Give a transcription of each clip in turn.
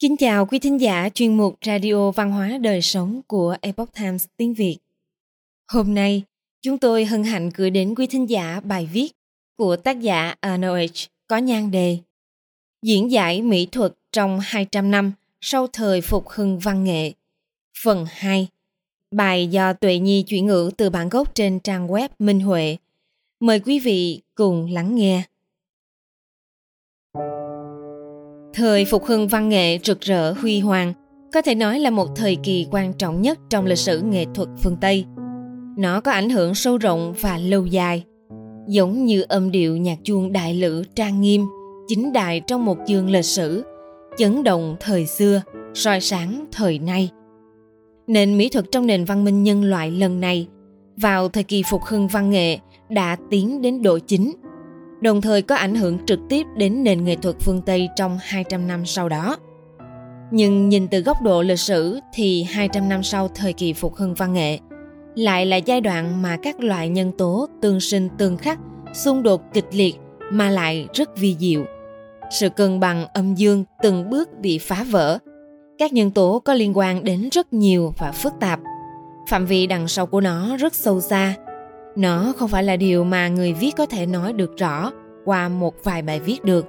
Kính chào quý thính giả chuyên mục Radio Văn hóa Đời Sống của Epoch Times tiếng Việt. Hôm nay, chúng tôi hân hạnh gửi đến quý thính giả bài viết của tác giả ANOH có nhan đề Diễn giải mỹ thuật trong 200 năm sau thời phục hưng văn nghệ. Phần 2 Bài do Tuệ Nhi chuyển ngữ từ bản gốc trên trang web Minh Huệ. Mời quý vị cùng lắng nghe. Thời phục hưng văn nghệ rực rỡ huy hoàng có thể nói là một thời kỳ quan trọng nhất trong lịch sử nghệ thuật phương Tây. Nó có ảnh hưởng sâu rộng và lâu dài, giống như âm điệu nhạc chuông đại lữ trang nghiêm, chính đại trong một chương lịch sử, chấn động thời xưa, soi sáng thời nay. Nền mỹ thuật trong nền văn minh nhân loại lần này, vào thời kỳ phục hưng văn nghệ, đã tiến đến độ chính – đồng thời có ảnh hưởng trực tiếp đến nền nghệ thuật phương Tây trong 200 năm sau đó. Nhưng nhìn từ góc độ lịch sử thì 200 năm sau thời kỳ phục hưng văn nghệ lại là giai đoạn mà các loại nhân tố tương sinh tương khắc, xung đột kịch liệt mà lại rất vi diệu. Sự cân bằng âm dương từng bước bị phá vỡ. Các nhân tố có liên quan đến rất nhiều và phức tạp. Phạm vi đằng sau của nó rất sâu xa, nó không phải là điều mà người viết có thể nói được rõ qua một vài bài viết được.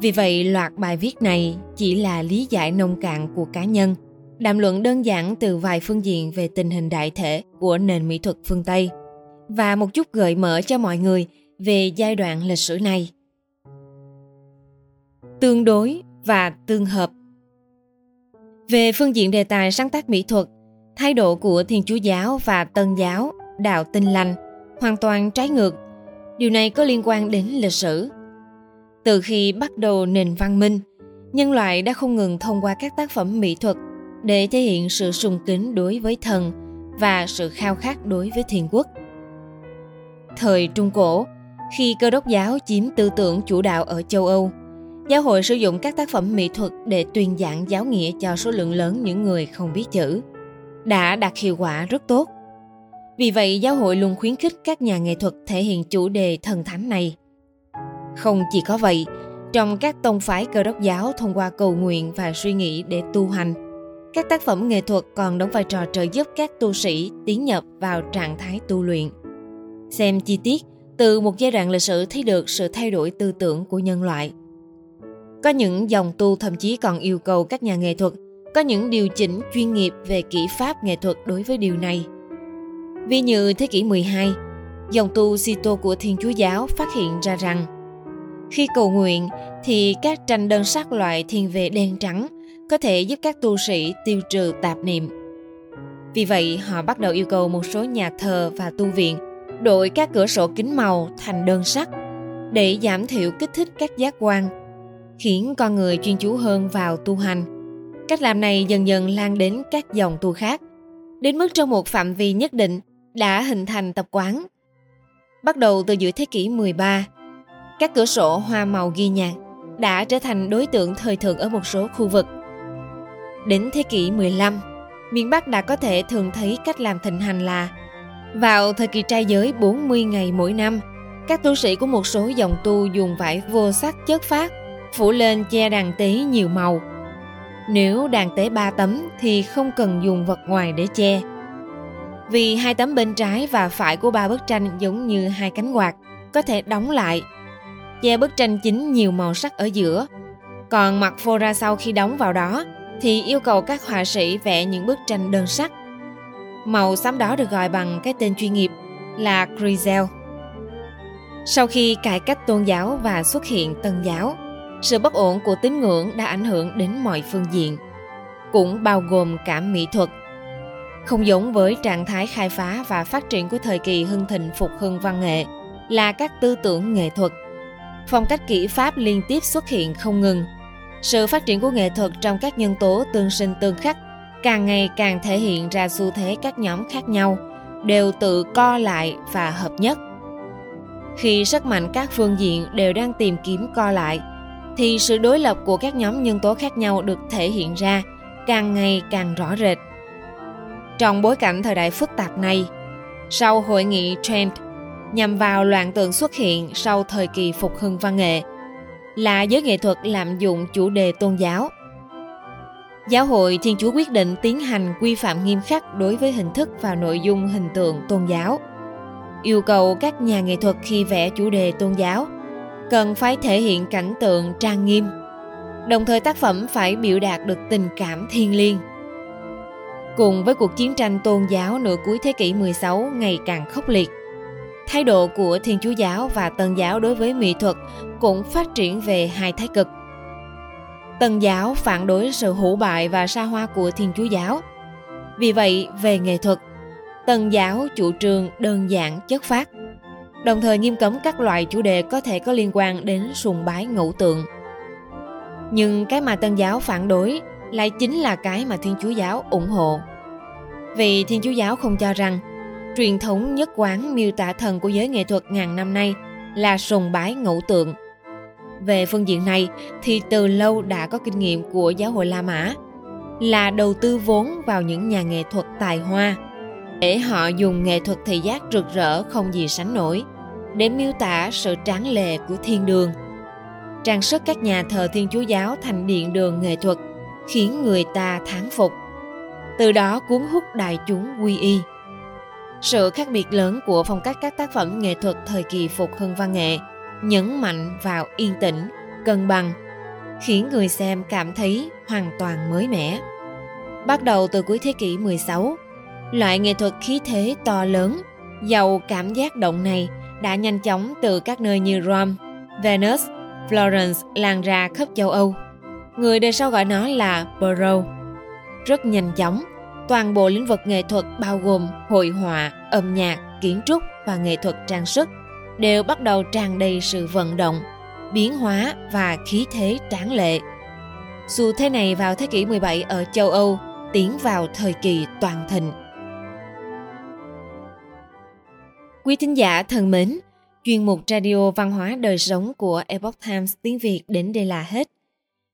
Vì vậy, loạt bài viết này chỉ là lý giải nông cạn của cá nhân, đàm luận đơn giản từ vài phương diện về tình hình đại thể của nền mỹ thuật phương tây. Và một chút gợi mở cho mọi người về giai đoạn lịch sử này. Tương đối và tương hợp. Về phương diện đề tài sáng tác mỹ thuật, thái độ của thiên chúa giáo và tân giáo đạo tinh lành, hoàn toàn trái ngược. Điều này có liên quan đến lịch sử. Từ khi bắt đầu nền văn minh, nhân loại đã không ngừng thông qua các tác phẩm mỹ thuật để thể hiện sự sùng kính đối với thần và sự khao khát đối với thiên quốc. Thời Trung Cổ, khi cơ đốc giáo chiếm tư tưởng chủ đạo ở châu Âu, giáo hội sử dụng các tác phẩm mỹ thuật để tuyên giảng giáo nghĩa cho số lượng lớn những người không biết chữ. Đã đạt hiệu quả rất tốt vì vậy, giáo hội luôn khuyến khích các nhà nghệ thuật thể hiện chủ đề thần thánh này. Không chỉ có vậy, trong các tông phái cơ đốc giáo thông qua cầu nguyện và suy nghĩ để tu hành, các tác phẩm nghệ thuật còn đóng vai trò trợ giúp các tu sĩ tiến nhập vào trạng thái tu luyện. Xem chi tiết từ một giai đoạn lịch sử thấy được sự thay đổi tư tưởng của nhân loại. Có những dòng tu thậm chí còn yêu cầu các nhà nghệ thuật có những điều chỉnh chuyên nghiệp về kỹ pháp nghệ thuật đối với điều này – vì như thế kỷ 12, dòng tu Sito của Thiên Chúa Giáo phát hiện ra rằng khi cầu nguyện thì các tranh đơn sắc loại thiên về đen trắng có thể giúp các tu sĩ tiêu trừ tạp niệm. Vì vậy, họ bắt đầu yêu cầu một số nhà thờ và tu viện đổi các cửa sổ kính màu thành đơn sắc để giảm thiểu kích thích các giác quan, khiến con người chuyên chú hơn vào tu hành. Cách làm này dần dần lan đến các dòng tu khác, đến mức trong một phạm vi nhất định đã hình thành tập quán. Bắt đầu từ giữa thế kỷ 13, các cửa sổ hoa màu ghi nhạc đã trở thành đối tượng thời thượng ở một số khu vực. Đến thế kỷ 15, miền Bắc đã có thể thường thấy cách làm thịnh hành là vào thời kỳ trai giới 40 ngày mỗi năm, các tu sĩ của một số dòng tu dùng vải vô sắc chất phát phủ lên che đàn tế nhiều màu. Nếu đàn tế ba tấm thì không cần dùng vật ngoài để che, vì hai tấm bên trái và phải của ba bức tranh giống như hai cánh quạt, có thể đóng lại. Che bức tranh chính nhiều màu sắc ở giữa. Còn mặt phô ra sau khi đóng vào đó thì yêu cầu các họa sĩ vẽ những bức tranh đơn sắc. Màu xám đó được gọi bằng cái tên chuyên nghiệp là Grisel. Sau khi cải cách tôn giáo và xuất hiện tân giáo, sự bất ổn của tín ngưỡng đã ảnh hưởng đến mọi phương diện, cũng bao gồm cả mỹ thuật không giống với trạng thái khai phá và phát triển của thời kỳ hưng thịnh phục hưng văn nghệ là các tư tưởng nghệ thuật. Phong cách kỹ pháp liên tiếp xuất hiện không ngừng. Sự phát triển của nghệ thuật trong các nhân tố tương sinh tương khắc càng ngày càng thể hiện ra xu thế các nhóm khác nhau đều tự co lại và hợp nhất. Khi sức mạnh các phương diện đều đang tìm kiếm co lại, thì sự đối lập của các nhóm nhân tố khác nhau được thể hiện ra càng ngày càng rõ rệt. Trong bối cảnh thời đại phức tạp này, sau hội nghị Trent nhằm vào loạn tượng xuất hiện sau thời kỳ phục hưng văn nghệ, là giới nghệ thuật lạm dụng chủ đề tôn giáo. Giáo hội Thiên Chúa quyết định tiến hành quy phạm nghiêm khắc đối với hình thức và nội dung hình tượng tôn giáo. Yêu cầu các nhà nghệ thuật khi vẽ chủ đề tôn giáo cần phải thể hiện cảnh tượng trang nghiêm. Đồng thời tác phẩm phải biểu đạt được tình cảm thiêng liêng. Cùng với cuộc chiến tranh tôn giáo nửa cuối thế kỷ 16 ngày càng khốc liệt, thái độ của Thiên Chúa giáo và Tân giáo đối với mỹ thuật cũng phát triển về hai thái cực. Tân giáo phản đối sự hủ bại và xa hoa của Thiên Chúa giáo. Vì vậy, về nghệ thuật, Tân giáo chủ trương đơn giản chất phát, đồng thời nghiêm cấm các loại chủ đề có thể có liên quan đến sùng bái ngẫu tượng. Nhưng cái mà Tân giáo phản đối lại chính là cái mà Thiên Chúa giáo ủng hộ. Vì Thiên Chúa giáo không cho rằng, truyền thống nhất quán miêu tả thần của giới nghệ thuật ngàn năm nay là sùng bái ngẫu tượng. Về phương diện này thì từ lâu đã có kinh nghiệm của giáo hội La Mã, là đầu tư vốn vào những nhà nghệ thuật tài hoa, để họ dùng nghệ thuật thị giác rực rỡ không gì sánh nổi, để miêu tả sự tráng lệ của thiên đường. Trang sức các nhà thờ Thiên Chúa giáo thành điện đường nghệ thuật khiến người ta thán phục. Từ đó cuốn hút đại chúng quy y. Sự khác biệt lớn của phong cách các tác phẩm nghệ thuật thời kỳ phục hưng văn nghệ nhấn mạnh vào yên tĩnh, cân bằng, khiến người xem cảm thấy hoàn toàn mới mẻ. Bắt đầu từ cuối thế kỷ 16, loại nghệ thuật khí thế to lớn, giàu cảm giác động này đã nhanh chóng từ các nơi như Rome, Venice, Florence lan ra khắp châu Âu. Người đời sau gọi nó là Baroque. Rất nhanh chóng, toàn bộ lĩnh vực nghệ thuật bao gồm hội họa, âm nhạc, kiến trúc và nghệ thuật trang sức đều bắt đầu tràn đầy sự vận động, biến hóa và khí thế tráng lệ. Xu thế này vào thế kỷ 17 ở châu Âu tiến vào thời kỳ toàn thịnh. Quý thính giả thân mến, chuyên mục radio văn hóa đời sống của Epoch Times tiếng Việt đến đây là hết.